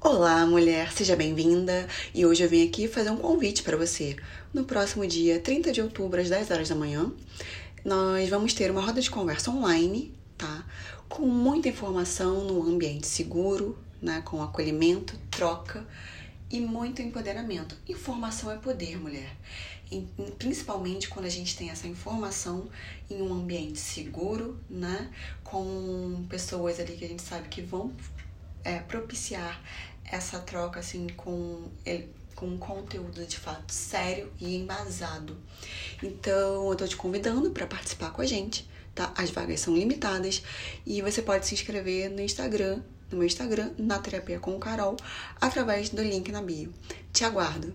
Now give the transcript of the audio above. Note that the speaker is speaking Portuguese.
Olá, mulher, seja bem-vinda. E hoje eu vim aqui fazer um convite para você. No próximo dia 30 de outubro, às 10 horas da manhã, nós vamos ter uma roda de conversa online, tá? Com muita informação no ambiente seguro, né? Com acolhimento, troca e muito empoderamento. Informação é poder, mulher. E, principalmente quando a gente tem essa informação em um ambiente seguro, né? Com pessoas ali que a gente sabe que vão é, propiciar essa troca assim com com um conteúdo de fato sério e embasado. Então, eu tô te convidando para participar com a gente, tá? As vagas são limitadas e você pode se inscrever no Instagram, no meu Instagram, na Terapia com Carol, através do link na bio. Te aguardo.